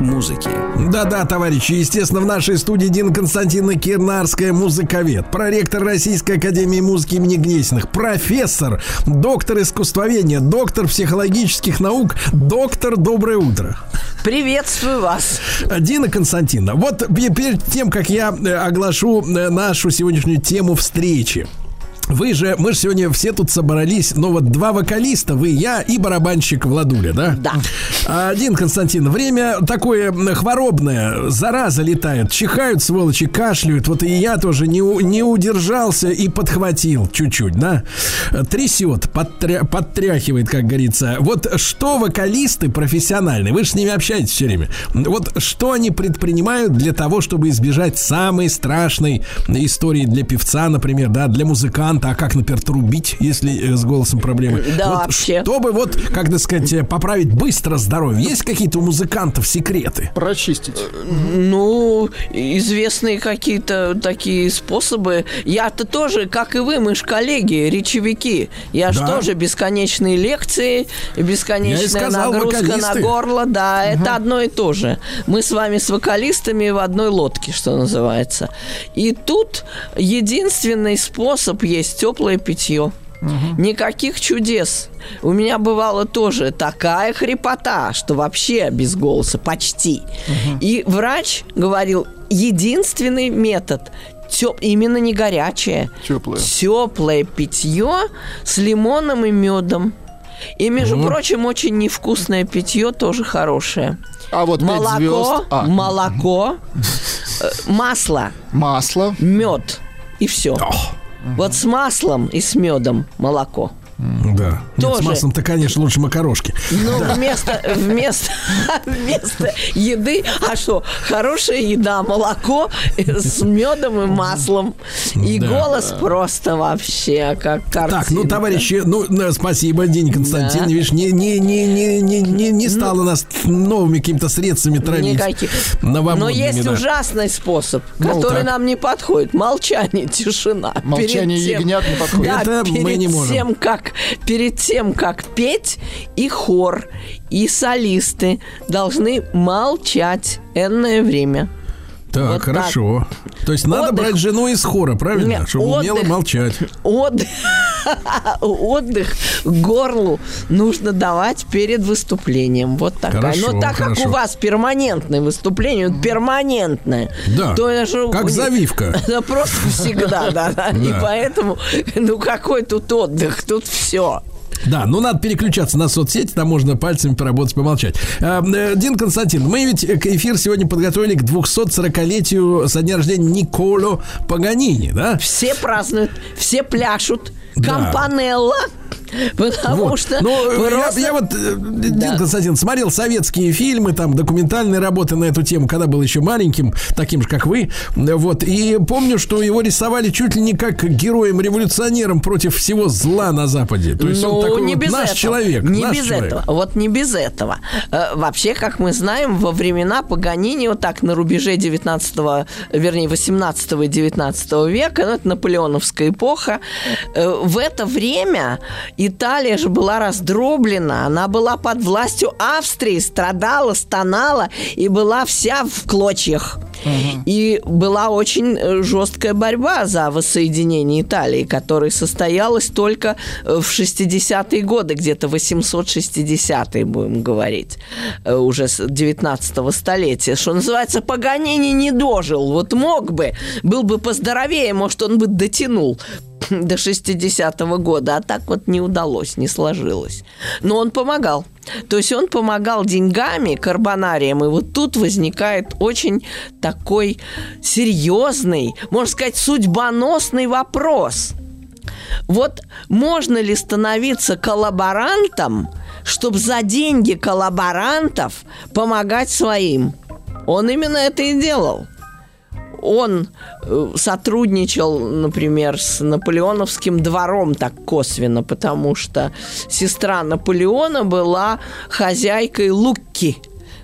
музыки. Да-да, товарищи, естественно, в нашей студии Дина Константиновна Кирнарская, музыковед, проректор Российской Академии музыки имени Гнесиных, профессор, доктор искусствоведения, доктор психологических наук, доктор «Доброе утро». Приветствую вас. Дина Константиновна, вот перед тем, как я э, оглашу э, нашу сегодняшнюю тему встречи, вы же, мы же сегодня все тут собрались, но вот два вокалиста, вы, я и барабанщик Владуля, да? Да. Один, Константин, время такое хворобное, зараза летает, чихают сволочи, кашляют, вот и я тоже не, не удержался и подхватил чуть-чуть, да? Трясет, подтря, подтряхивает, как говорится. Вот что вокалисты профессиональные, вы же с ними общаетесь все время, вот что они предпринимают для того, чтобы избежать самой страшной истории для певца, например, да, для музыканта, музыканта, а как, например, трубить, если э, с голосом проблемы. Да, вот вообще. Чтобы вот, как так сказать, э, поправить быстро здоровье. Есть какие-то у музыкантов секреты? Прочистить. Ну, известные какие-то такие способы. Я-то тоже, как и вы, мы же коллеги, речевики. Я же Да. тоже бесконечные лекции, бесконечная сказал, нагрузка вокалисты. на горло. Да, это одно и то же. Мы с вами с вокалистами в одной лодке, что называется. И тут единственный способ есть теплое питье. Никаких чудес. У меня бывало тоже такая хрипота, что вообще без голоса, почти. И врач говорил, единственный метод теп- именно не горячее, Тёплое. теплое питье с лимоном и медом. И, между прочим, очень невкусное питье тоже хорошее. А вот молоко, звезд. А, молоко, э, масло, масло. мед и все. Вот с маслом и с медом молоко. Да. Нет, с Тоже. маслом-то, конечно, лучше макарошки. Ну, вместо, вместо, вместо еды, а что, хорошая еда, молоко с медом и маслом. И Да. голос просто вообще как картинка. Так, ну, товарищи, ну, спасибо, День Константинович. Не, не, не, не, не, не, не стало нас новыми какими-то средствами травить. Никаких. Но есть да. ужасный способ, Ну, который так. нам не подходит. Молчание, тишина. Молчание Перед тем- ягнят не подходит. Да, Это мы перед не можем. Тем, как, перед тем, как петь, и хор, и солисты должны молчать энное время. Так, Вот хорошо. То есть надо Отдых. брать жену из хора, правильно? Нет, Чтобы умела отдых. молчать. Отдых, отдых горлу нужно давать перед выступлением. Вот такая. Хорошо, Но так как хорошо. у вас перманентное выступление, вот перманентное, Да, то это же- как завивка. Да просто всегда, да. И поэтому, ну какой тут отдых, тут все. Да, ну надо переключаться на соцсети, там можно пальцами поработать, помолчать. А, э, Дин Константин, мы ведь эфир сегодня подготовили к 240-летию со дня рождения Николо Паганини, да? Все празднуют, все пляшут. Да. Кампанелла. Потому Вот. что Ну, я- просто- я, вот, э, Дин Да. Константин, смотрел советские фильмы, там, документальные работы на эту тему, когда был еще маленьким, таким же, как вы. Вот. И помню, что его рисовали чуть ли не как героем-революционером против всего зла на Западе. То есть он Ну, такой не вот без наш этого. человек. Не наш без человек. этого. Вот не без этого. Э, Вообще, как мы знаем, во времена Паганини, вот так на рубеже 19 вернее, 18 и 19 века, ну, это наполеоновская эпоха, э, в это время Италия же была раздроблена, она была под властью Австрии, страдала, стонала и была вся в клочьях. И была очень э, жесткая борьба за воссоединение Италии, которая состоялась только э, в 60-е годы, где-то 860-е, будем говорить, э, уже с 19 столетия. Что называется, Паганини не дожил. Вот мог бы, был бы поздоровее, может, он бы дотянул до 60-го года, а так вот не удалось, не сложилось. Но он помогал. То есть он помогал деньгами, карбонарием, и вот тут возникает очень такой серьезный, можно сказать, судьбоносный вопрос. Вот можно ли становиться коллаборантом, чтобы за деньги коллаборантов помогать своим? Он именно это и делал. он э, сотрудничал, например, с наполеоновским двором так косвенно, потому что сестра Наполеона была хозяйкой Лукки,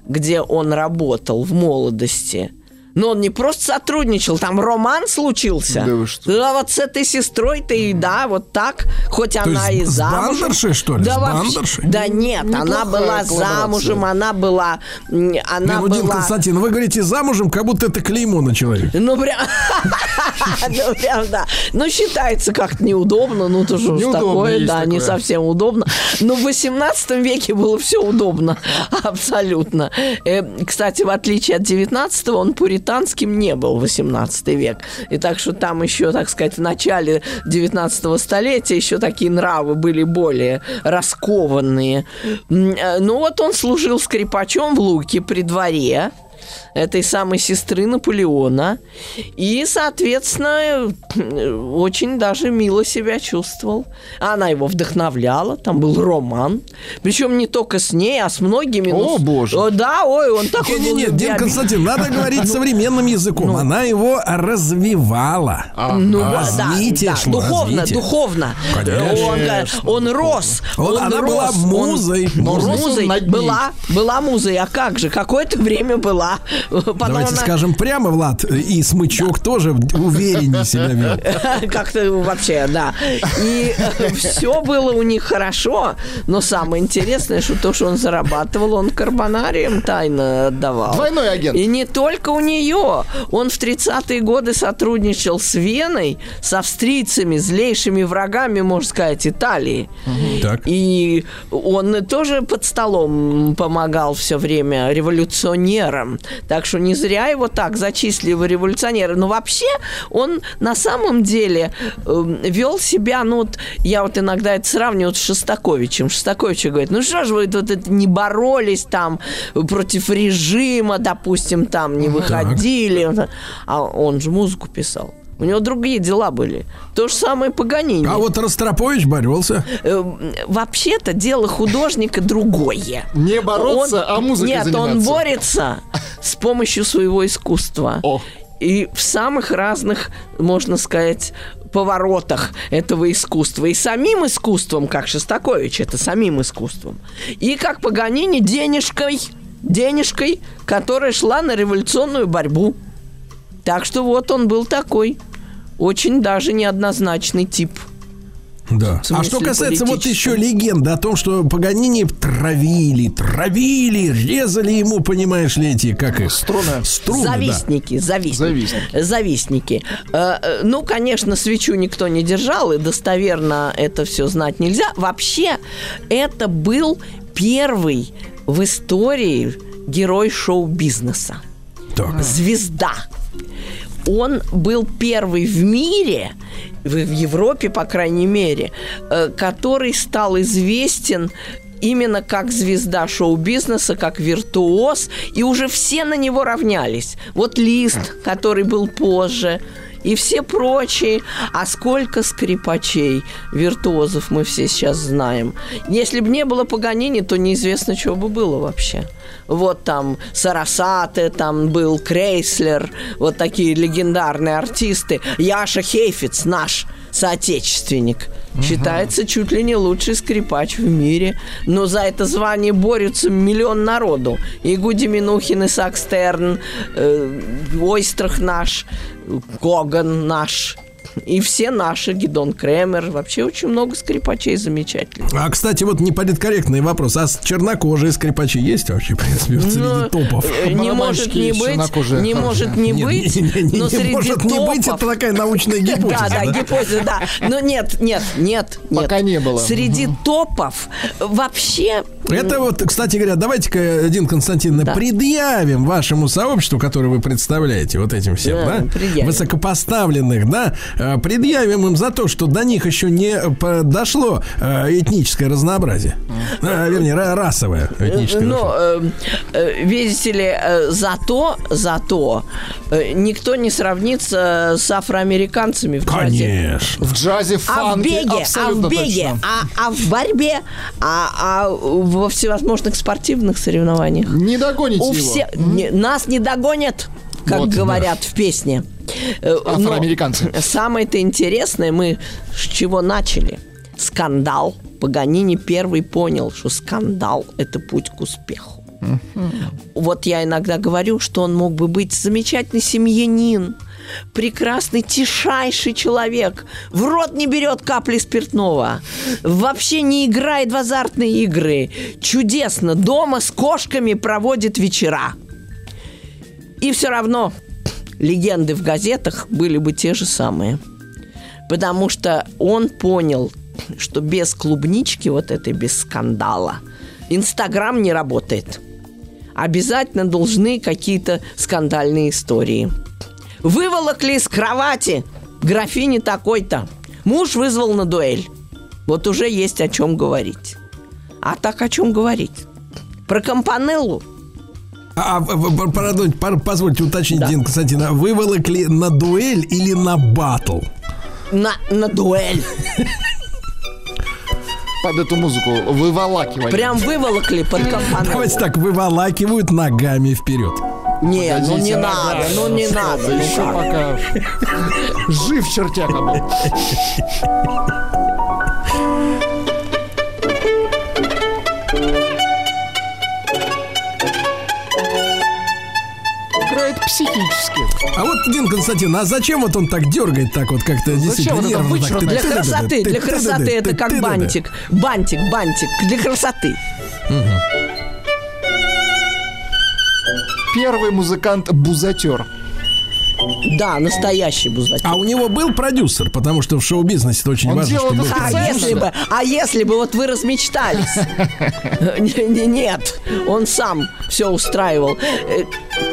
где он работал в молодости. Но он не просто сотрудничал, там роман случился. Да вы что? Да, вот с этой сестрой-то и да, вот так, хоть она есть и с замужем. бандершей, что ли? Да, С вообще- бандершей? да нет, она Неплохая была коллаборация. замужем, она была, она Не, ну, Дин была. Константин, вы говорите замужем, как будто это клеймо на человеке. Ну, прям, ну, прям, да. Ну, считается как-то неудобно, ну, тоже уж Неудобно, такое, да, не совсем удобно. Но в 18 веке было все удобно, абсолютно. Э, Кстати, в отличие от 19 он пуританским не был, 18 век. И так что там еще, так сказать, в начале 19 столетия еще такие нравы были более раскованные. Э, Ну, вот он служил скрипачом в Луке при дворе, этой самой сестры Наполеона. И, соответственно, очень даже мило себя чувствовал. Она его вдохновляла, там был роман. Причем не только с ней, а с многими. О, Ну, боже. о, Да, ой, он такой был Не-не-не, Дин любвеобильный. Константин, надо говорить современным языком. Она его развивала. Ну, развитие да, шло, духовно, духовно. Он, э, он рос. Он- он она была музой. Музой была, была музой. А как же? Какое-то время была. Потом Давайте она- скажем прямо, Влад, и смычок тоже увереннее себя вел. Как-то вообще, да. И все было у них хорошо, но самое интересное, что то, что он зарабатывал, он карбонарием тайно отдавал. Двойной агент. И не только у нее. Он в 30-е годы сотрудничал с Веной, с австрийцами, злейшими врагами, можно сказать, Италии. Так. И он тоже под столом помогал все время революционерам. Так что не зря его так зачислили в революционеры. Но вообще он на самом деле эм, вел себя, ну вот я вот иногда это сравниваю вот с Шостаковичем. Шостакович говорит, ну что же вы тут это не боролись там против режима, допустим, там не выходили. А он же музыку писал. У него другие дела были. То же самое Паганини. А вот Ростропович боролся. Э, Вообще-то дело художника другое. Не бороться, Он- а музыкой Нет, он заниматься. борется с помощью своего искусства. О. И в самых разных, можно сказать, поворотах этого искусства. И самим искусством, как Шостакович, это самим искусством. И как Паганини денежкой, денежкой, которая шла на революционную борьбу. Так что вот он был такой. Очень даже неоднозначный тип. Да. А что касается вот еще легенды о том, что Паганини травили, травили, резали ему, понимаешь ли, эти, как их? Струны. Струны, да. Завистники, завистники. Завистники. Завистники. Э, э, Ну, конечно, свечу никто не держал, и достоверно это все знать нельзя. Вообще, это был первый в истории герой шоу-бизнеса. Так. Звезда. Он был первый в мире, в Европе, по крайней мере, э, который стал известен именно как звезда шоу-бизнеса, как виртуоз, и уже все на него равнялись. Вот Лист, который был позже, и все прочие. А сколько скрипачей, виртуозов мы все сейчас знаем. Если бы не было Паганини, то неизвестно, что бы было вообще. Вот там Сарасате, там был Крейслер, вот такие легендарные артисты. Яша Хейфиц, наш соотечественник. Считается чуть ли не лучший скрипач в мире. Но за это звание борются миллион народу. И Гуди Минухин, и Сакстерн, э, Ойстрах наш, Коган наш. И все наши, Гидон Кремер. Вообще очень много скрипачей замечательных. А, кстати, вот неполиткорректный вопрос. А с- чернокожие скрипачи есть вообще, в принципе, среди Ну, топов? э, Не может не быть, не может не быть, но не среди может не быть, топов- это такая научная гипотеза. Да, да, гипотеза, да. Но нет, нет, нет, нет. Пока не было. Среди топов вообще... Это вот, кстати говоря, давайте-ка, Дин Константин, Да. предъявим вашему сообществу, которое вы представляете, вот этим всем, Да, да, высокопоставленных, да, предъявим им за то, что до них еще не э, дошло э, этническое разнообразие. Э, Вернее, ра- расовое этническое. Ну, э, э, видите ли, э, зато, зато э, никто не сравнится с афроамериканцами в джазе. Конечно. В джазе, А в беге, а в беге, точно. а, а в борьбе, а, а во всевозможных спортивных соревнованиях. Не догоните У его. все, не- нас не догонят. Как Вот, говорят в песне. Э, но Афроамериканцы. Самое-то интересное, мы с чего начали? Скандал. Паганини первый понял, что скандал – это путь к успеху. Вот я иногда говорю, что он мог бы быть замечательный семьянин, прекрасный, тишайший человек, в рот не берет капли спиртного, вообще не играет в азартные игры, чудесно, дома с кошками проводит вечера. И все равно легенды в газетах были бы те же самые. Потому что он понял, что без клубнички, вот этой, без скандала, Инстаграм не работает. Обязательно должны какие-то скандальные истории. Выволокли из кровати графини такой-то. Муж вызвал на дуэль. Вот уже есть о чем говорить. А так о чем говорить? Про Компанеллу? А, а, пардон, пар- позвольте уточнить, Да. Дин Константин, а выволокли на дуэль или на батл? На, на дуэль. Под эту музыку выволакивали. Прям выволокли под Компанеллу. Давайте так, выволакивают ногами вперед. Не, ну не Погодите, надо, ну не надо. Еще пока жив чертяка был. Играет психически. А вот, Дин Константин, а зачем вот он так дергает так вот как-то действительно вот это вычурно? Для Ты- ты- красоты, ты- для ты- красоты ты- это как бантик. Бантик, бантик, для красоты. Первый музыкант-бузатер. Да, настоящий бузатик. А у него был продюсер, потому что в шоу-бизнесе это очень Он важно, делал чтобы это был А если бы, а если бы вот вы размечтались? Не- не- Нет, он сам все устраивал. Э,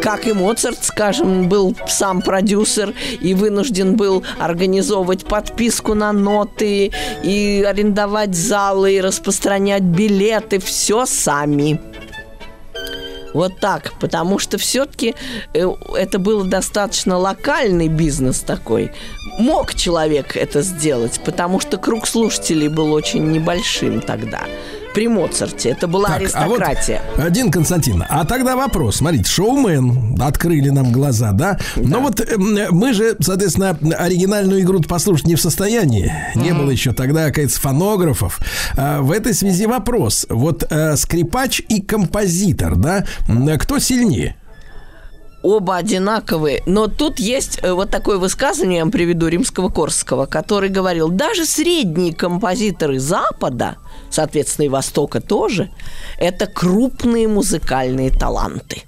Как и Моцарт, скажем, был сам продюсер и вынужден был организовывать подписку на ноты и арендовать залы и распространять билеты, все сами. Вот так, потому что все-таки это был достаточно локальный бизнес такой. Мог человек это сделать, потому что круг слушателей был очень небольшим тогда. При Моцарте это была Так, а вот, аристократия. один Константин, а тогда вопрос. Смотрите, шоумен, открыли нам глаза, да? Но вот э, мы же, соответственно, оригинальную игру послушать не в состоянии. Не было еще тогда, оказывается, фонографов. А, в этой связи вопрос. Вот э, скрипач и композитор, да? М, Кто сильнее? Оба одинаковые. Но тут есть э, вот такое высказывание, я вам приведу, римского Корского, который говорил, даже средние композиторы Запада, соответственно, и Востока тоже, это крупные музыкальные таланты.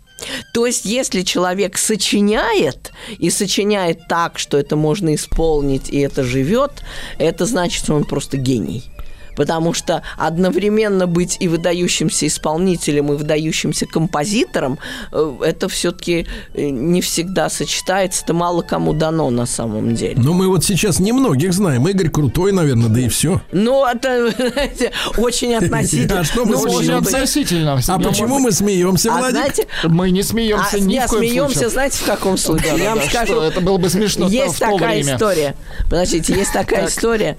То есть, если человек сочиняет, и сочиняет так, что это можно исполнить, и это живет, это значит, что он просто гений. Потому что одновременно быть и выдающимся исполнителем, и выдающимся композитором, э, это все-таки не всегда сочетается, это мало кому дано на самом деле. Ну, мы вот сейчас немногих знаем. Игорь крутой, наверное, да и все. Ну, это, знаете, очень относительно. А что мы Ну, относительно. А Ну, почему мы смеемся, А Владик? Мы не смеемся а, ни не, в коем смеемся, знаете, в каком случае? Я вам скажу. это было бы смешно Есть такая история. Подождите, есть такая история.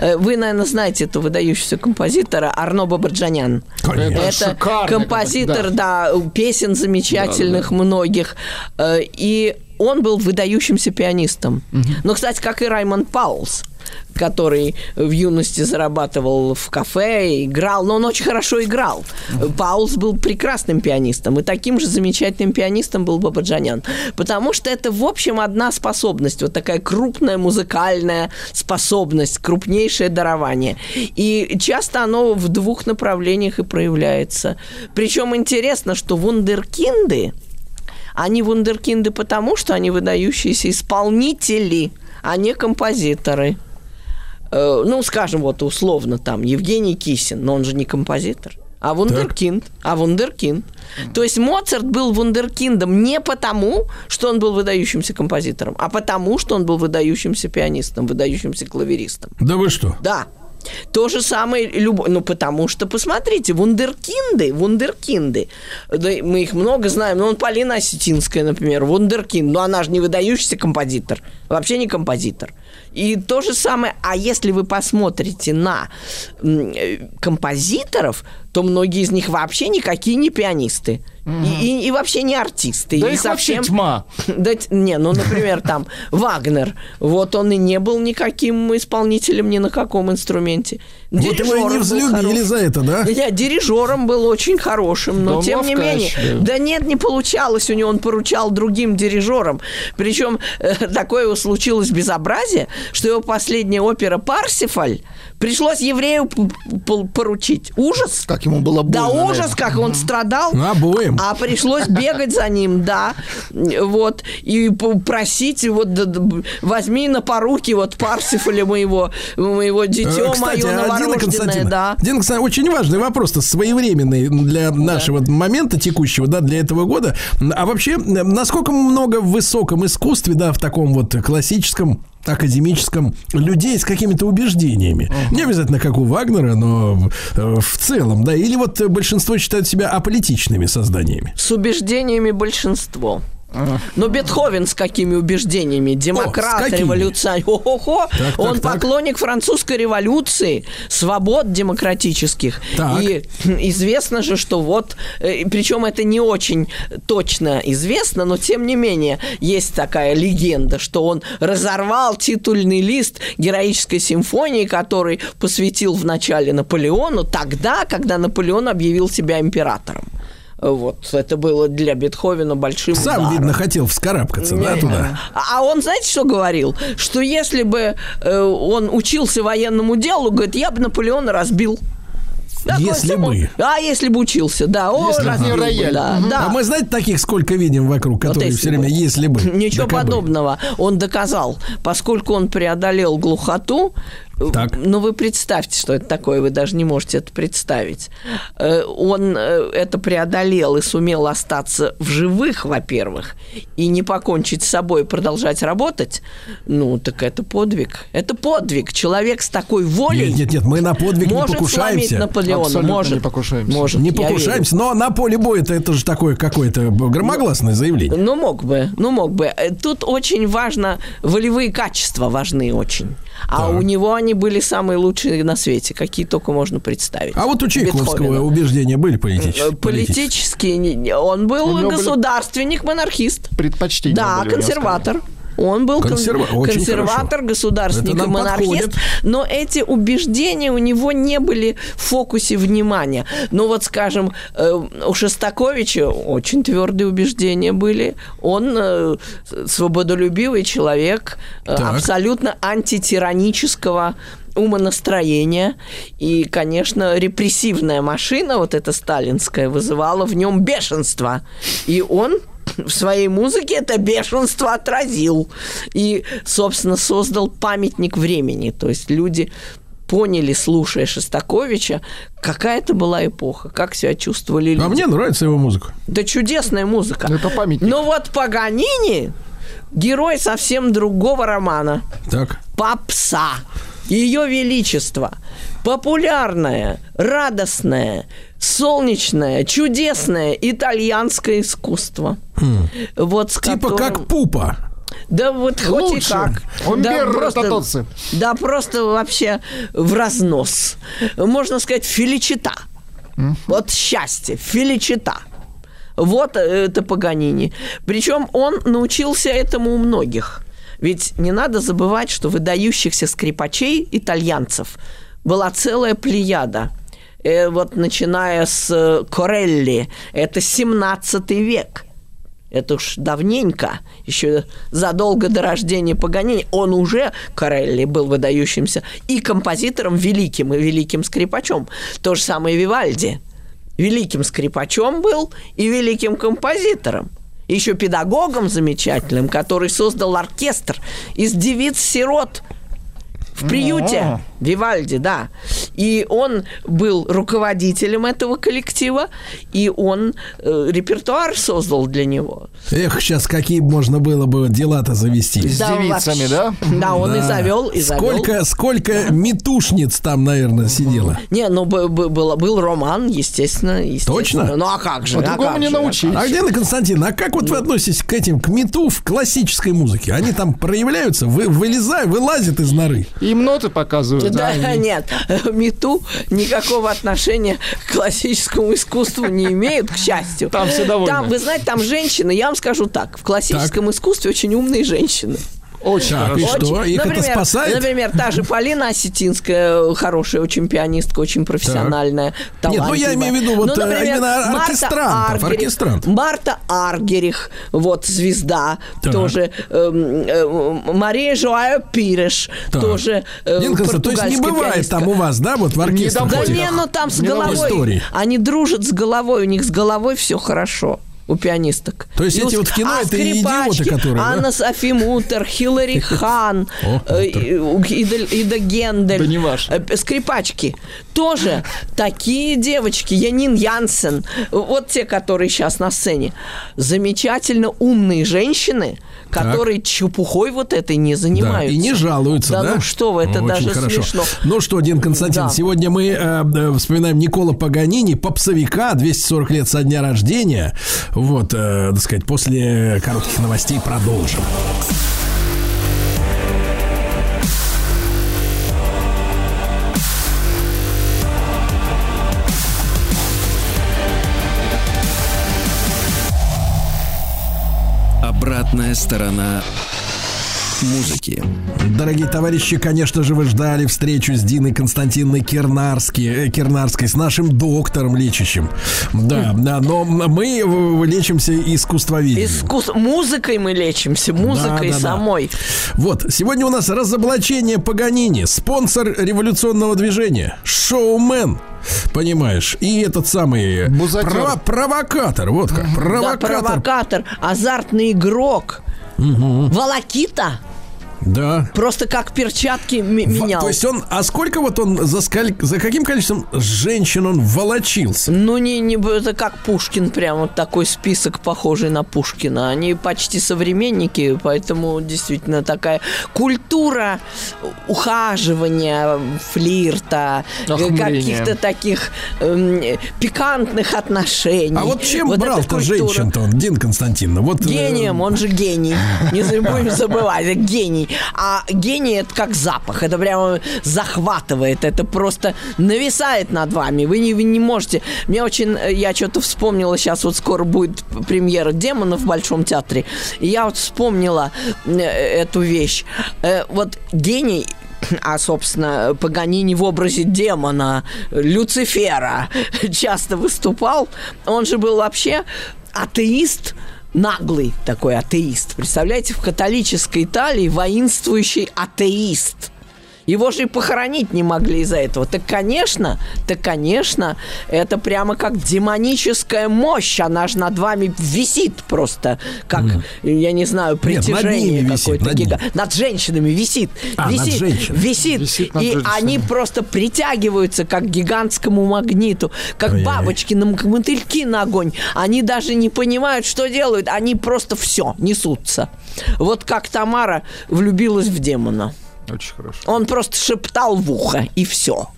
Э, Вы, наверное, знаете этого выдающегося композитора Арно Бабарджанян. Конечно. Это Это шикарный композитор, да. песен замечательных многих. Э, И он был выдающимся пианистом. Но, кстати, как и Раймонд Паулс который в юности зарабатывал в кафе, играл, но он очень хорошо играл. Паулс был прекрасным пианистом, и таким же замечательным пианистом был Бабаджанян. Потому что это, в общем, одна способность, вот такая крупная музыкальная способность, крупнейшее дарование. И часто оно в двух направлениях и проявляется. Причем интересно, что вундеркинды, они вундеркинды потому, что они выдающиеся исполнители, а не композиторы. Э, Ну, скажем, вот условно там Евгений Кисин, но он же не композитор. А вундеркинд. А вундеркинд. То есть Моцарт был вундеркиндом не потому, что он был выдающимся композитором, а потому, что он был выдающимся пианистом, выдающимся клаверистом. Да вы что? Да. То же самое любой, ну потому что посмотрите, вундеркинды, вундеркинды, да, мы их много знаем, ну, он Полина Осетинская, например, вундеркинд, но она же не выдающийся композитор, вообще не композитор. И то же самое, а если вы посмотрите на э, композиторов, то многие из них вообще никакие не пианисты. И, и- и вообще не артисты. Да и их вообще тьма. Да, не, ну, например, там Вагнер. Вот он и не был никаким исполнителем ни на каком инструменте. Вот его не взлюбили за это, да? Я дирижером был очень хорошим, но Да тем не менее. да. Да нет, не получалось у него, он поручал другим дирижерам. Причем э, такое случилось безобразие, что его последняя опера «Парсифаль» пришлось еврею поручить. Ужас. Как ему было Да больно, ужас, наверное. как он страдал. Ну, обоим. А пришлось бегать за ним, да. Вот. И просить, вот, да, да, возьми на поруки вот Парсифаля моего, моего дитё Э, Кстати, мое а, Дина новорожденное, Константиновна, да. Дина Константиновна, очень важный вопрос-то, своевременный для нашего момента текущего, да, для этого года. А вообще, насколько много в высоком искусстве, да, в таком вот классическом академическом людей с какими-то убеждениями. Не обязательно как у Вагнера, но э, в целом, да. Или вот э, большинство считают себя аполитичными созданиями. С убеждениями большинство. Но Бетховен с какими убеждениями? Демократ, революционер. О-хо-хо. Так, Он так. поклонник французской революции, свобод демократических. Так. И известно же, что вот, э, причем это не очень точно известно, но тем не менее есть такая легенда, что он разорвал титульный лист героической симфонии, который посвятил вначале Наполеону, тогда, когда Наполеон объявил себя императором. Вот, это было для Бетховена большим Сам, ударом. видно, хотел вскарабкаться, да, туда. А он, знаете, что говорил? Что если бы э, он учился военному делу, говорит, я бы Наполеона разбил. Такое Если бы. А, если бы учился, да. О, Если не бы, рояль. Да, Мгм. да. А мы, знаете, таких сколько видим вокруг, которые если все время, бы. если бы. Ничего Да подобного. Он доказал, поскольку он преодолел глухоту. Так. Ну, вы представьте, что это такое, вы даже не можете это представить. Э, Он э, это преодолел и сумел остаться в живых, во-первых, и не покончить с собой, продолжать работать. Ну, так это подвиг. Это подвиг. Человек с такой волей Нет, нет, нет, мы на подвиг не может сломить покушаемся. Наполеона. Абсолютно может. не покушаемся. Может, Не покушаемся, но на поле боя это, это же такое какое-то громогласное заявление. Ну, мог бы, ну, мог бы. Э, Тут очень важно, волевые качества важны очень. А Так. у него они были самые лучшие на свете, какие только можно представить. А вот у Чайковского Бетховена. убеждения были Э, политические? Политические, он был государственник, монархист. Предпочтения Да, консерватор. Он был кон- Консерва- очень консерватор, хорошо. государственник и монархист, подходит. но эти убеждения у него не были в фокусе внимания. Ну вот, скажем, э, у Шостаковича очень твердые убеждения были. Он э, свободолюбивый человек, э, Так. абсолютно антитиранического умонастроения. И, конечно, репрессивная машина, вот эта сталинская, вызывала в нем бешенство. И он в своей музыке это бешенство отразил. И, собственно, создал памятник времени. То есть люди поняли, слушая Шостаковича, какая это была эпоха, как себя чувствовали люди. А мне нравится его музыка. Да чудесная музыка. Это памятник. Но вот Паганини герой совсем другого романа. Так. Попса. Ее величество. Популярное, радостное, солнечное, чудесное итальянское искусство. Вот с Типа которым- как пупа. Да вот хоть и как. Умберто да, просто, Тоци. да просто вообще в разнос. Можно сказать, филичита. Вот счастье, филичита. Вот э, это Паганини. Причем он научился этому у многих. Ведь не надо забывать, что выдающихся скрипачей итальянцев была целая плеяда. Э, вот начиная с э, Корелли, это 17 век. Это уж давненько, еще задолго до рождения Паганини, он уже, Корелли, был выдающимся и композитором великим, и великим скрипачом. То же самое Вивальди. Великим скрипачом был и великим композитором. Еще педагогом замечательным, который создал оркестр из девиц-сирот в приюте. Вивальди, да. И он был руководителем этого коллектива, и он э, репертуар создал для него. Эх, сейчас какие можно было бы дела-то завести. С девицами, вообще. да? Да, он и Да. завел, и завел. Сколько, сколько метушниц там, наверное, сидело. Не, ну б- б- было, был роман, естественно, естественно. Точно? Ну а как же? А а другому не же, а? А Гена Константин, а как вот вы относитесь к этим, к мету в классической музыке? Они там проявляются, вы, вылезают, вылазят из норы. Им ноты показывают. Да, они- нет, мету никакого отношения к классическому искусству не имеют, к счастью. Там все довольны. Там, вы знаете, там женщины, я вам скажу так, в классическом искусстве очень умные женщины. Очень Так, хорошо. и что? Очень. Их это например, спасает? Например, та же Полина Осетинская, хорошая очень пианистка, очень профессиональная, Нет, ну, я талантливая. имею в виду вот, э, именно Марта оркестрантов, Аргерих. оркестрантов. Марта Аргерих, вот, звезда, Так. тоже. эм, э, Мария Жуая Пиреш, Так. тоже э, Константин, то есть не бывает пианистка. там у вас, да, вот в оркестре? Да не, ну там с Не головой. истории. Они дружат с головой, у них с головой все хорошо. У пианисток. То есть И у эти с- вот в кино а это идиоты, скрипачки, которые, да? Анна Софи Мутер, Хиллари Хан, э, Ида, Гендель. Да не. Э, Скрипачки. Тоже такие девочки. Янин Янсен. Вот те, которые сейчас на сцене. Замечательно умные женщины, которые чепухой вот этой не Да, занимаются. и не жалуются, да? Да ну что вы, это Очень даже хорошо. смешно. Ну что, Дин Константин, Да. сегодня мы э, э, вспоминаем Никола Паганини, попсовика, 240 лет со дня рождения. Вот, э, так сказать, после коротких новостей продолжим. Обратная сторона музыки. Дорогие товарищи, конечно же, вы ждали встречу с Диной Константиновной Кернарски, э, Кернарской, с нашим доктором лечащим. Да, да, но мы э, лечимся искусствоведением. Искус... Музыкой мы лечимся, музыкой Да, да, да. самой. Вот, сегодня у нас разоблачение Паганини, спонсор революционного движения, шоумен, понимаешь, и этот самый Бузатер. прово- провокатор, вот как, Да, провокатор. провокатор, азартный игрок. Uhum. Valaquita. Да. Просто как перчатки менял. То есть он, а сколько вот он за, сколь- за каким количеством женщин он волочился? Ну, не, не, это как Пушкин, прям вот такой список, похожий на Пушкина. Они почти современники, поэтому действительно такая культура ухаживания, флирта, э, каких-то таких эм, пикантных отношений. А вот чем Вот брал-то женщин-то он, Дин Константиновна? Вот, э, Гением, он же гений. Не будем забывать, это гений. А гений это как запах. Это прямо захватывает. Это просто нависает над вами. Вы не, вы не можете. Мне очень. э, Я что-то вспомнила сейчас, вот скоро будет премьера демонов в Большом театре. И я вот вспомнила э, эту вещь. Э, Вот гений а, собственно, Паганини в образе демона, Люцифера часто выступал. Он же был вообще атеист, наглый такой атеист. Представляете, в католической Италии воинствующий атеист. Его же и похоронить не могли из-за этого. Так, конечно, так, конечно, это прямо как демоническая мощь. Она же над вами висит просто, как, я не знаю, над притяжение какое-то. над гига-. Над женщинами висит. А, над висит, женщинами. висит. Висит над и женщинами. они просто притягиваются как к гигантскому магниту, как Ой-ой-ой. бабочки на мотыльки на огонь. Они даже не понимают, что делают. Они просто все несутся. Вот как Тамара влюбилась в демона. Очень хорошо. Он просто шептал в ухо, и все.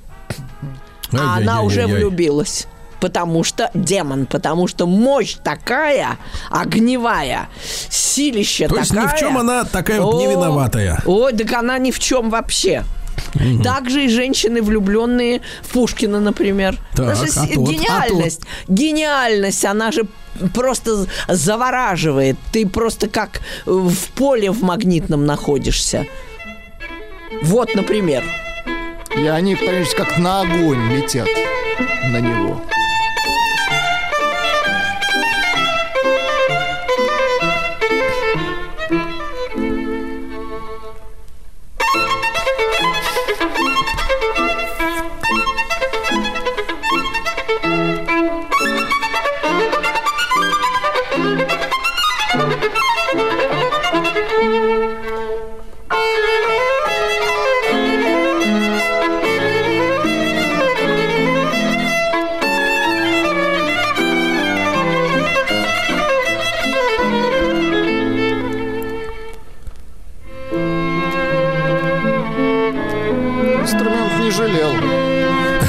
А она уже влюбилась. Потому что демон, потому что мощь такая, огневая, силище То есть такая. ни в чем она такая вот не О, виноватая. Ой, так она ни в чем вообще. Также и женщины, влюбленные в Пушкина, например. Так, Это же с- а тот? А гениальность. Гениальность, она же просто завораживает. Ты просто как в поле в магнитном находишься. Вот, например. И они, конечно, как на огонь летят на него.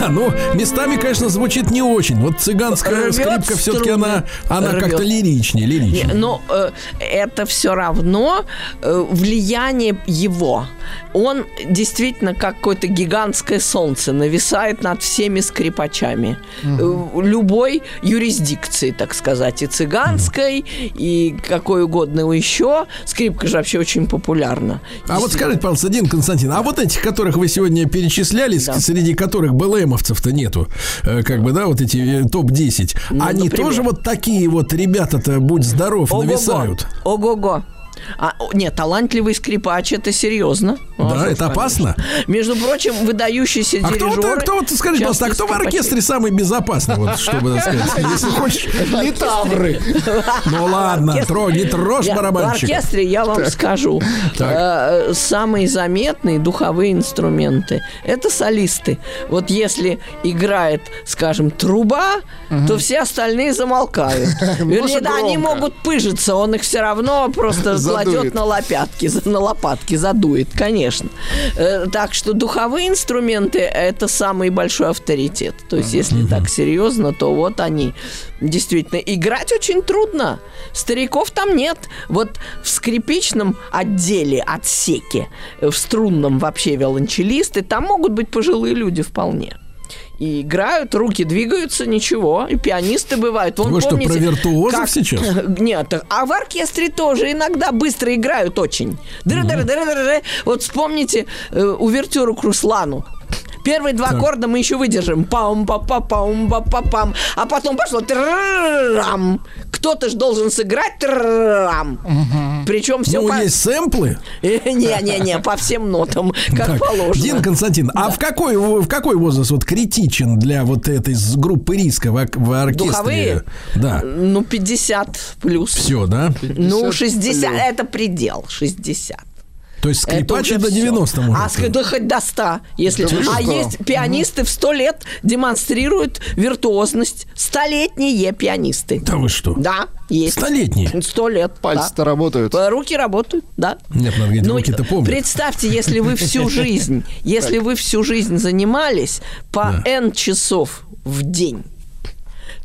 Да, но местами, конечно, звучит не очень. Вот цыганская Рвет скрипка все-таки она, она как-то лиричнее, Не, лиричнее. Но э, это все равно э, влияние его. Он действительно как какое-то гигантское солнце нависает над всеми скрипачами. Э, любой юрисдикции, так сказать, и цыганской, и какой угодно еще. Скрипка же вообще очень популярна. А вот скажите, пожалуйста, Дин Константин, а вот этих, которых вы сегодня перечисляли, Да. среди которых БЛМовцев-то нету, э, как бы, да, вот эти э, топ-10, Ну, они например. тоже вот такие вот ребята-то, будь здоров, Ого-го. нависают? Ого-го. А, о, нет, талантливый скрипач это серьезно. Да, А, это конечно. опасно? Между прочим, выдающийся А кто, дирижер. вот, кто вот, скажите, пожалуйста, а кто в оркестре самый безопасный, вот, чтобы так сказать, если хочешь? Литавры. Ну ладно, тро- не трожь Я- В барабанщик. оркестре я вам скажу. Э, Самые заметные духовые инструменты это солисты. Вот если играет, скажем, труба, то все остальные замолкают. Вернее, да, они могут пыжиться, он их все равно просто. Кладет на лопатки, за- на лопатки задует, конечно. Э, Так что духовые инструменты это самый большой авторитет. То есть, если так серьезно, то вот они. Действительно, играть очень трудно. Стариков там нет. Вот в скрипичном отделе, отсеке, э, в струнном вообще виолончелисты, там могут быть пожилые люди вполне. И играют, руки двигаются, ничего. И пианисты бывают. Вон, Вы что, помните, про виртуозов как- сейчас? Нет, а в оркестре тоже иногда быстро играют очень. Дыр-дыр-дыр-дыр-дыр. Вот вспомните э, увертюру к Руслану. Первые два аккорда мы еще выдержим. пам па па пам па па пам А потом пошло трам. Кто-то же должен сыграть трам. Причем все Ну, по... есть сэмплы. Не-не-не, по всем нотам, как Так, положено. Дин Константин, а в какой, в какой возраст вот критичен для вот этой группы риска в, в оркестре? Духовые? Да. Ну, 50 плюс. Все, да? Ну, 60, плюс. это предел, 60. То есть Это скрипач и уже до всё. 90 может. А ск- да хоть до 100, если... Да вы а что? есть пианисты в 100 лет демонстрируют виртуозность. Столетние пианисты. Да вы что? Да, есть. Столетние? Сто лет. Пальцы-то работают. да. Руки работают, да. Нет, Ну, руки-то помнят. Представьте, если вы всю жизнь, если вы всю жизнь занимались по N часов в день,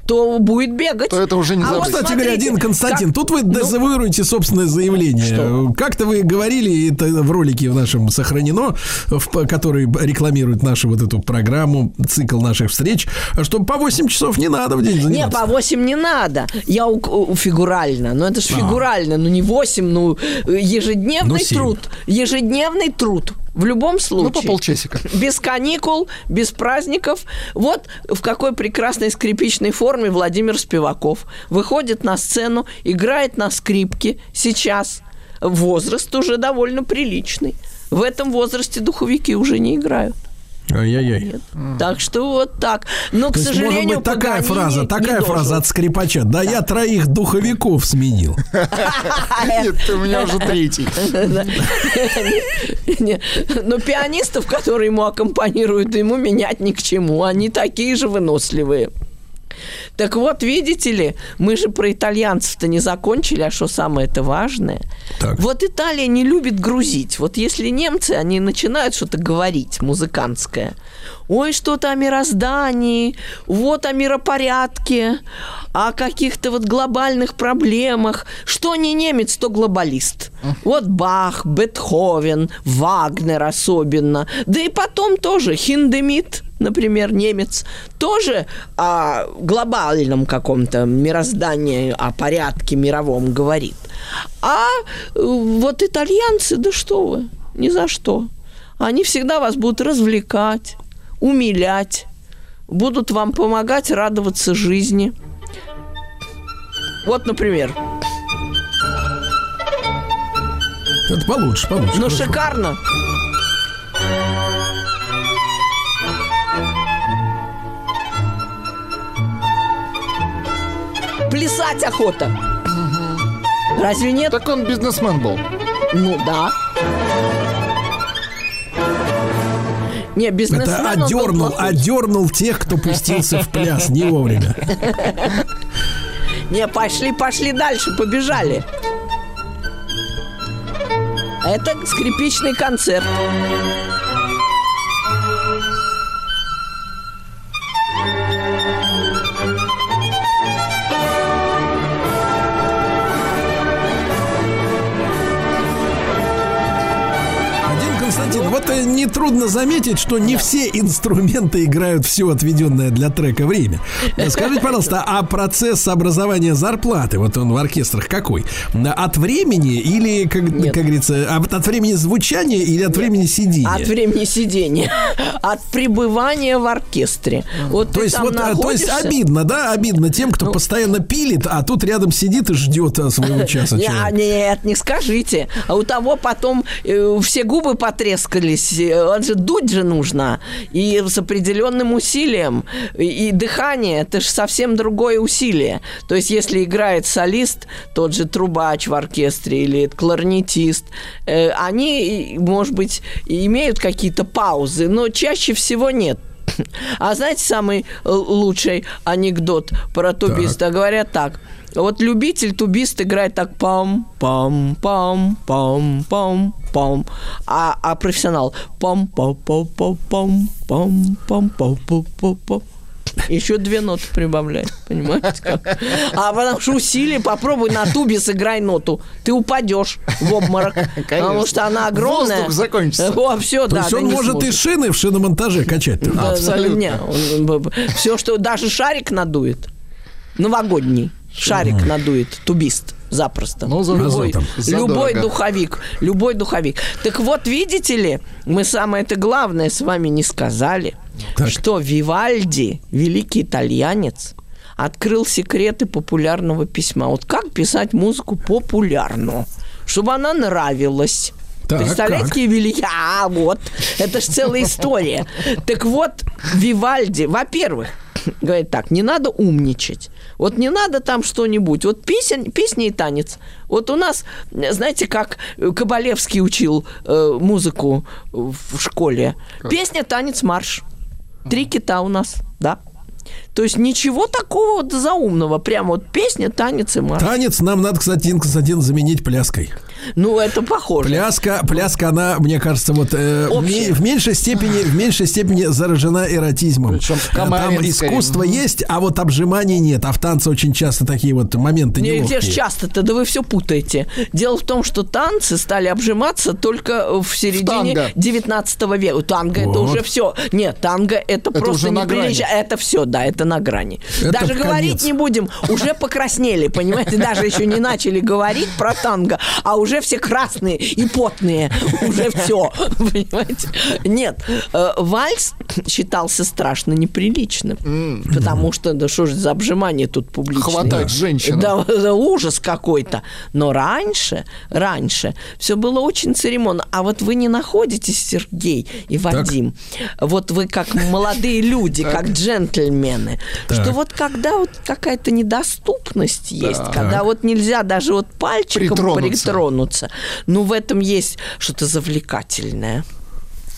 то будет бегать. То это уже не А забыть. вот Кстати говоря, смотрите, Дин Константин, как- тут вы ну, дезавуируете собственное заявление. Как-то вы говорили, и это в ролике в нашем сохранено, в, который рекламирует нашу вот эту программу, цикл наших встреч, что по 8 часов не надо в день Не, заниматься. по 8 не надо. Я у, у- фигурально. Но это же фигурально. Ну, не 8, ну, ежедневный Ну, труд. Ежедневный труд. В любом случае. Ну, по полчасика. Без каникул, без праздников. Вот в какой прекрасной скрипичной форме Владимир Спиваков выходит на сцену, играет на скрипке сейчас. Возраст уже довольно приличный. В этом возрасте духовики уже не играют. Ай-яй-яй. Так что вот так. Но, к То есть, сожалению, может быть, такая фраза, такая фраза от скрипача. Да, я троих духовиков сменил. Нет, ты у меня уже третий. Но пианистов, которые ему аккомпанируют, ему менять ни к чему. Они такие же выносливые. Так вот, видите ли, мы же про итальянцев-то не закончили, а что самое это важное? Так. Вот Италия не любит грузить. Вот если немцы, они начинают что-то говорить музыкантское. Ой, что-то о мироздании, вот о миропорядке, о каких-то вот глобальных проблемах. Что не немец, то глобалист. Вот Бах, Бетховен, Вагнер особенно. Да и потом тоже Хиндемит, например, немец, тоже о глобальном каком-то мироздании, о порядке мировом говорит. А э, вот итальянцы, да что вы, ни за что. Они всегда вас будут развлекать, умилять, будут вам помогать радоваться жизни. Вот, например, Это получше, получше. ну хорошо. шикарно. Плясать охота. Разве нет? Так он бизнесмен был. Ну да. Не, бизнесмен Это одернул, одернул тех, кто пустился в пляс не вовремя. Не, пошли, пошли дальше, побежали. Это скрипичный концерт. Нетрудно заметить, что не все инструменты играют все отведенное для трека время. Скажите, пожалуйста, а процесс образования зарплаты, вот он в оркестрах какой? От времени или, как, как говорится, от, от времени звучания или от Нет. времени сидения? От времени сидения. От пребывания в оркестре. Вот то есть, вот, находишься... то есть обидно, да, обидно тем, кто ну, постоянно пилит, а тут рядом сидит и ждет а, своего часа. Нет, не скажите. А у того потом э, все губы потрескались. Он же дуть же нужно. И с определенным усилием. И, и дыхание, это же совсем другое усилие. То есть, если играет солист, тот же трубач в оркестре или кларнетист, э, они, может быть, имеют какие-то паузы, но чаще всего нет. А знаете самый лучший анекдот про тубиста? Так. Говорят так. Вот любитель тубист играет так пам пам пам пам пам пам а, а профессионал пам пам пам пам пам пам пам пам пам пам пам еще две ноты прибавляй, понимаете? Как? А потому что усилие, попробуй на тубе сыграй ноту. Ты упадешь в обморок. Конечно. Потому что она огромная. Воздух закончится. О, все, То да. есть он может сможет. и шины в шиномонтаже качать. Абсолютно. Он, все, что даже шарик надует. Новогодний. Шарик надует, тубист запросто. Ну, за любой, любой духовик, любой духовик. Так вот, видите ли, мы самое это главное с вами не сказали, так. что Вивальди, великий итальянец, открыл секреты популярного письма. Вот как писать музыку популярно, чтобы она нравилась. Так, Представляете, какие великие... А, вот, это же целая история. Так вот, Вивальди, во-первых, говорит так, не надо умничать. Вот не надо там что-нибудь. Вот песен, песня и танец. Вот у нас, знаете, как Кабалевский учил э, музыку в школе. Как? Песня, танец, марш. Три кита у нас, да. То есть ничего такого вот заумного. Прям вот песня, танец и марш. Танец нам надо, кстати, Константин, заменить пляской. Ну, это похоже. Пляска, пляска, она, мне кажется, вот э, в меньшей степени, в меньшей степени заражена эротизмом. Причем Там искусство есть, а вот обжиманий нет. А в танце очень часто такие вот моменты не Где же часто-то? Да вы все путаете. Дело в том, что танцы стали обжиматься только в середине в 19 века. Танго вот. это уже все. Нет, танго это, это просто неприлично. Это все, да, это на грани. Это Даже говорить конец. не будем. Уже покраснели, понимаете? Даже еще не начали говорить про танго, а уже все красные и потные. Уже все, понимаете? Нет, э, вальс считался страшно неприличным. Потому что, да что же за обжимание тут публичное? Хватать женщину. Да, ужас какой-то. Но раньше, раньше все было очень церемонно. А вот вы не находитесь, Сергей и Вадим, так. вот вы как молодые люди, как джентльмены, так. что вот когда вот какая-то недоступность есть, да. когда вот нельзя даже вот пальчиком притронуться. Притронуться, ну в этом есть что-то завлекательное.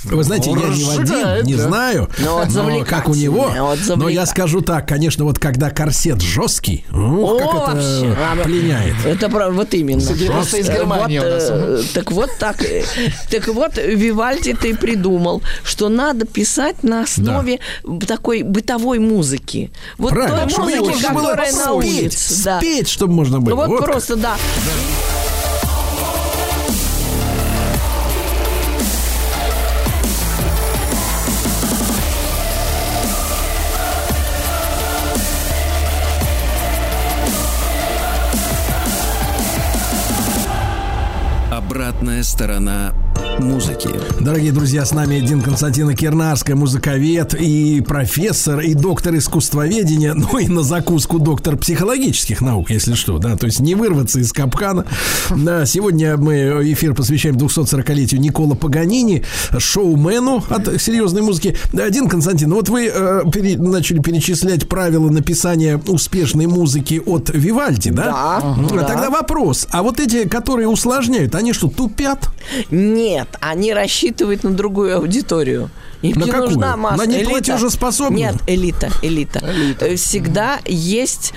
Вы знаете, я не Вадим, не знаю, но, но как у него. Но я скажу так, конечно, вот когда корсет жесткий, ух, как это пленяет. Это вот именно. Просто из Германии вот, э, Так вот так. Э, так вот, Вивальди ты придумал, что надо писать на основе такой бытовой музыки. Вот Правильно, той музыки, которая на улице. Спеть, чтобы можно было. Вот просто, да. Обратная сторона музыки. Дорогие друзья, с нами Дин Константина Кернарская, музыковед и профессор, и доктор искусствоведения, ну и на закуску доктор психологических наук, если что, да, то есть не вырваться из капкана. Да, сегодня мы эфир посвящаем 240-летию Никола Паганини, шоумену от серьезной музыки. Дин Константин, вот вы э, пере, начали перечислять правила написания успешной музыки от Вивальди, да? Да. А тогда вопрос, а вот эти, которые усложняют, они что, тупят? Нет, нет, они рассчитывают на другую аудиторию. Им на не какую? нужна масса. На неплатежеспособную? Нет, элита, элита. элита. Э, всегда есть,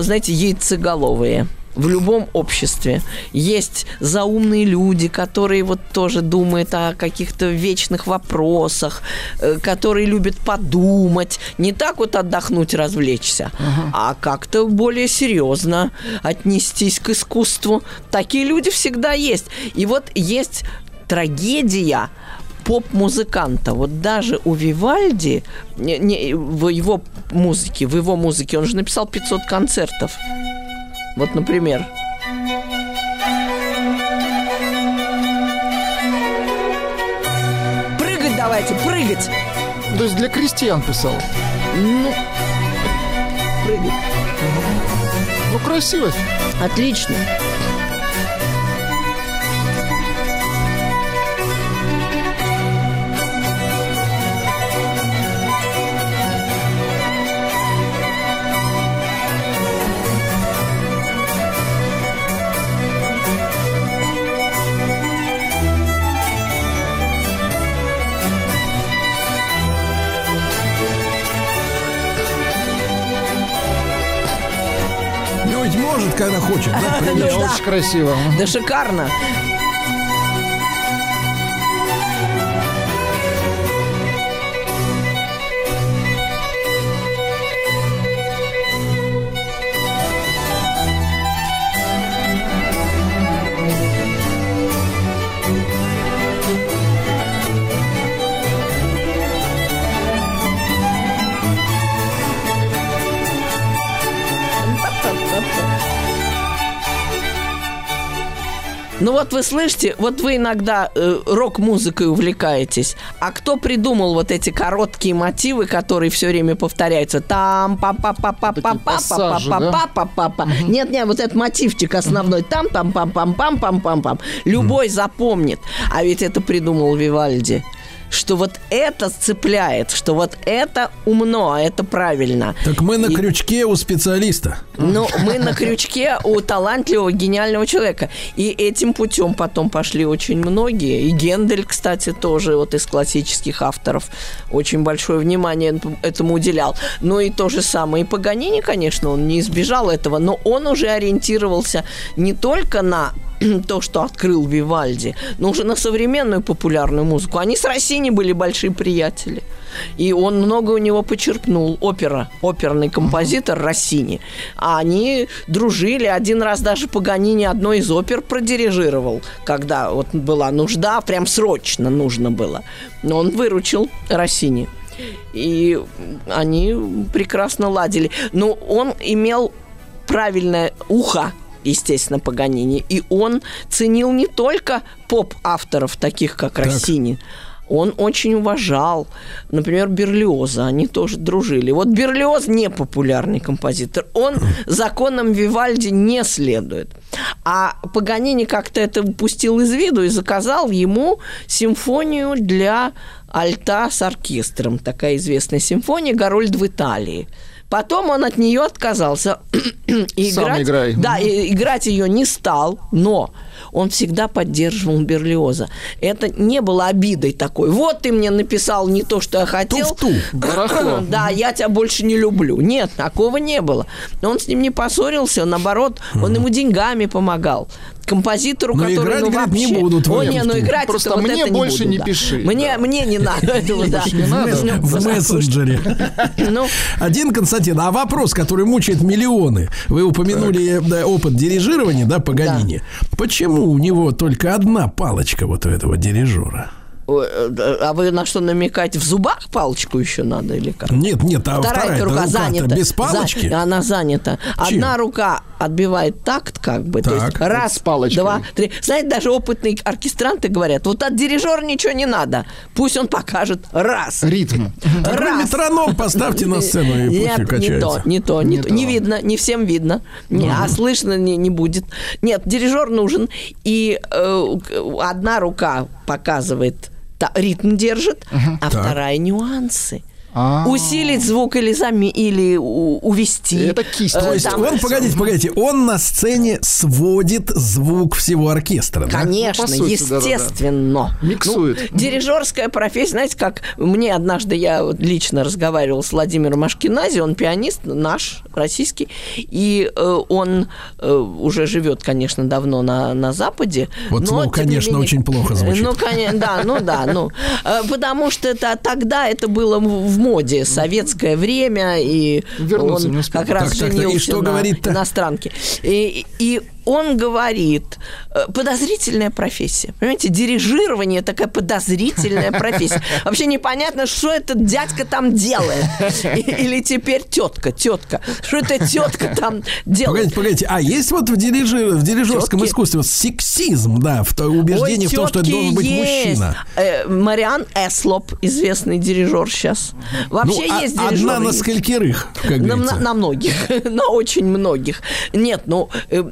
знаете, яйцеголовые в любом обществе. Есть заумные люди, которые вот тоже думают о каких-то вечных вопросах, э, которые любят подумать, не так вот отдохнуть, развлечься, uh-huh. а как-то более серьезно отнестись к искусству. Такие люди всегда есть. И вот есть трагедия поп-музыканта. Вот даже у Вивальди, не, не, в его музыке, в его музыке, он же написал 500 концертов. Вот, например. Прыгать давайте, прыгать! То есть для крестьян писал. Ну, прыгать. Ну, красиво. Отлично. Может, когда хочет, да. Очень красиво. Да шикарно. Ну вот вы слышите, вот вы иногда э, рок-музыкой увлекаетесь. А кто придумал вот эти короткие мотивы, которые все время повторяются? Там па па па па па па па па па па па па Нет, нет, вот этот мотивчик основной. Там пам пам пам пам пам пам пам. Любой запомнит. А ведь это придумал Вивальди. Что вот это цепляет, что вот это умно, а это правильно. Так мы на И- крючке у специалиста. ну, мы на крючке у талантливого, гениального человека. И этим путем потом пошли очень многие. И Гендель, кстати, тоже вот из классических авторов очень большое внимание этому уделял. Ну и то же самое. И Паганини, конечно, он не избежал этого, но он уже ориентировался не только на то, что открыл Вивальди, но уже на современную популярную музыку. Они с Россини были большие приятели. И он много у него почерпнул. Опера, оперный композитор Россини. А они дружили. Один раз даже Паганини одной из опер продирижировал, когда вот была нужда, прям срочно нужно было. Но он выручил Россини. И они прекрасно ладили. Но он имел правильное ухо, естественно, Паганини. И он ценил не только поп-авторов, таких как Россини, он очень уважал, например, Берлиоза, они тоже дружили. Вот Берлиоз не популярный композитор, он законам Вивальди не следует. А Паганини как-то это упустил из виду и заказал ему симфонию для альта с оркестром. Такая известная симфония «Гарольд в Италии». Потом он от нее отказался. И Сам играть, играй. Да, и играть ее не стал, но он всегда поддерживал Берлиоза. Это не было обидой такой. Вот ты мне написал не то, что я хотел. Туфту. Барахло. Да, я тебя больше не люблю. Нет, такого не было. Он с ним не поссорился, наоборот, он ему деньгами помогал. Композитору, Но который, играть, ну, говорит, не вообще... будут в О, не, ну играть Просто вот мне это больше буду, не да. пиши, Мне, да. мне не надо этого, да. не надо. Ну, В мессенджере. Ну, Один, Константин, а вопрос, который мучает миллионы. Вы упомянули да, опыт дирижирования, да, Паганини. Почему у него только одна палочка вот у этого дирижера? Э, А вы на что намекаете? В зубах палочку еще надо или как? Нет, нет, а Вторая вторая рука рука занята. без палочки? За- Она занята. Чем? Одна рука отбивает такт, как бы. То есть Так. раз, палочкой. два, три. Знаете, даже опытные оркестранты говорят, вот от дирижера ничего не надо. Пусть он покажет раз. Ритм. Так Раз. метроном поставьте на сцену и Нет, не то, качается. не то, не, Не то. то. Не видно, не всем видно. Не, а слышно не, не будет. Нет, дирижер нужен. И э, одна рука показывает, та- ритм держит, а вторая нюансы. А. Усилить звук или, зами, или у- увести. Это кисть. Э, То есть там- он, погодите, погодите, он на сцене сводит звук всего оркестра, да? Конечно, Ну, естественно. Миксует. Ну, дирижерская профессия, знаете, как мне однажды я лично разговаривал с Владимиром Ашкенази, он пианист наш, российский, и э, он э, уже живет, конечно, давно на, на Западе. Вот но, слово, не конечно, менее- очень плохо звучит. Ну, конечно, да, ну да, ну. Потому что это тогда это было в моде, советское время, и Вернуться он как раз Так, так, так, и женился что на говорит-то? иностранке. И, и он говорит, э, подозрительная профессия. Понимаете, дирижирование такая подозрительная профессия. Вообще непонятно, что этот дядька там делает. Или теперь тетка, тетка. Что эта тетка там делает? Погодите, погодите. А есть вот в, дирижи, в дирижерском Тетки? искусстве вот сексизм, да, в то, убеждение Ой, в том, что это должен быть есть. мужчина. Э, Мариан Эслоп, известный дирижер сейчас. Вообще ну, а- есть одна на скольких, как На, на- на многих, на очень многих. Нет, ну, э,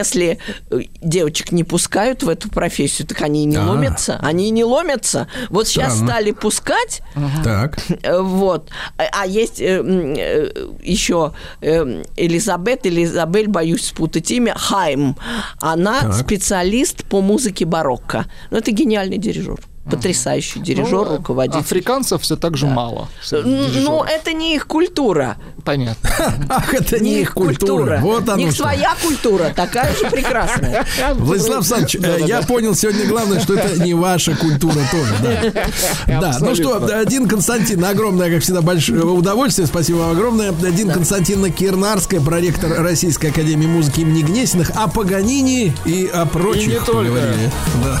если э, девочек не пускают в эту профессию, так они и не А. ломятся. Они и не ломятся. Вот сейчас Странно. стали пускать, Так. э, вот. А а есть э, еще Элизабет, Элизабель, боюсь спутать имя, Хайм. Она Так. специалист по музыке барокко. Ну, это гениальный дирижер. Потрясающий дирижер, Ну, руководитель. Африканцев все так же мало. среди Н- Ну, это не их культура. Понятно. Ах, это не их культура. Вот У оно них что. своя культура, такая же прекрасная. Владислав Александрович, э, я понял сегодня главное, что это не ваша культура тоже. Да, да. ну что, Абсолютно. Дин Константин, огромное, как всегда, большое удовольствие. Спасибо вам огромное. Дин Константиновна Кирнарская, проректор Российской Академии Музыки имени Гнесиных, о Паганини и о прочих И не только. Да.